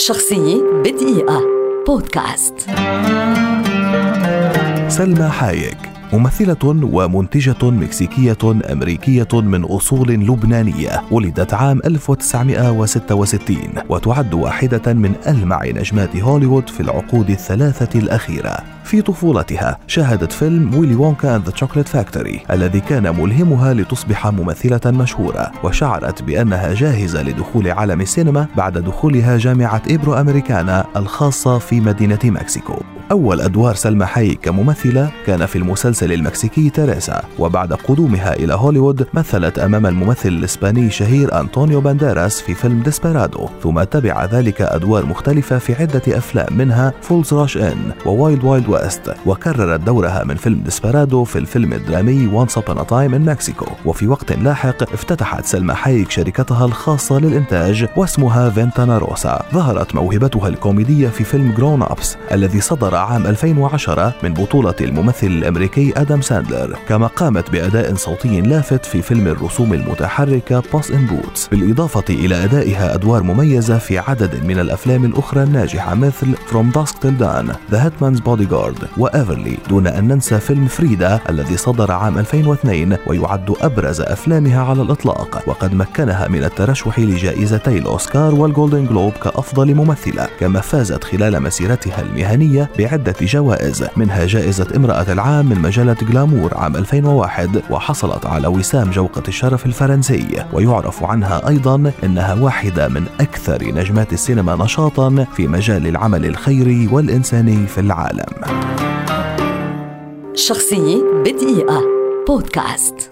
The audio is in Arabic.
شخصية بدقيقة. بودكاست. سلمى حايك. ممثلة ومنتجة مكسيكية أمريكية من أصول لبنانية ولدت عام 1966 وتعد واحدة من ألمع نجمات هوليوود في العقود الثلاثة الأخيرة. في طفولتها شاهدت فيلم Willy Wonka and the Chocolate Factory الذي كان ملهمها لتصبح ممثلة مشهورة وشعرت بأنها جاهزة لدخول عالم السينما بعد دخولها جامعة إيبرو أمريكانا الخاصة في مدينة مكسيكو. أول أدوار سلمى حايك كممثلة كان في المسلسل المكسيكي تيريسا وبعد قدومها إلى هوليوود مثلت أمام الممثل الإسباني الشهير أنطونيو بانديراس في فيلم Desperado ثم تبع ذلك أدوار مختلفة في عدة أفلام منها Fools Rush In و Wild Wild West وكررت دورها من فيلم Desperado في الفيلم الدرامي Once Upon a Time in Mexico وفي وقت لاحق افتتحت سلمى حايك شركتها الخاصة للإنتاج واسمها فينتانا روسا ظهرت موهبتها الكوميدية في فيلم Grown Ups الذي صدر عام 2010 من بطولة الممثل الأمريكي آدم ساندلر كما قامت بأداء صوتي لافت في فيلم الرسوم المتحركة Puss in Boots بالإضافة إلى أدائها أدوار مميزة في عدد من الأفلام الأخرى الناجحة مثل From Dusk Till Dawn The Hitman's Bodyguard وإيفرلي دون أن ننسى فيلم فريدا الذي صدر عام 2002 ويعد أبرز أفلامها على الإطلاق وقد مكنها من الترشح لجائزتي الأوسكار والجولدن جلوب كأفضل ممثلة كما فازت خلال مسيرتها المهنية بعدة جوائز. منها جائزة امرأة العام من مجلة جلامور عام 2001 وحصلت على وسام جوقة الشرف الفرنسي. ويعرف عنها أيضا أنها واحدة من أكثر نجمات السينما نشاطا في مجال العمل الخيري والإنساني في العالم. شخصية بدقيقة. بودكاست.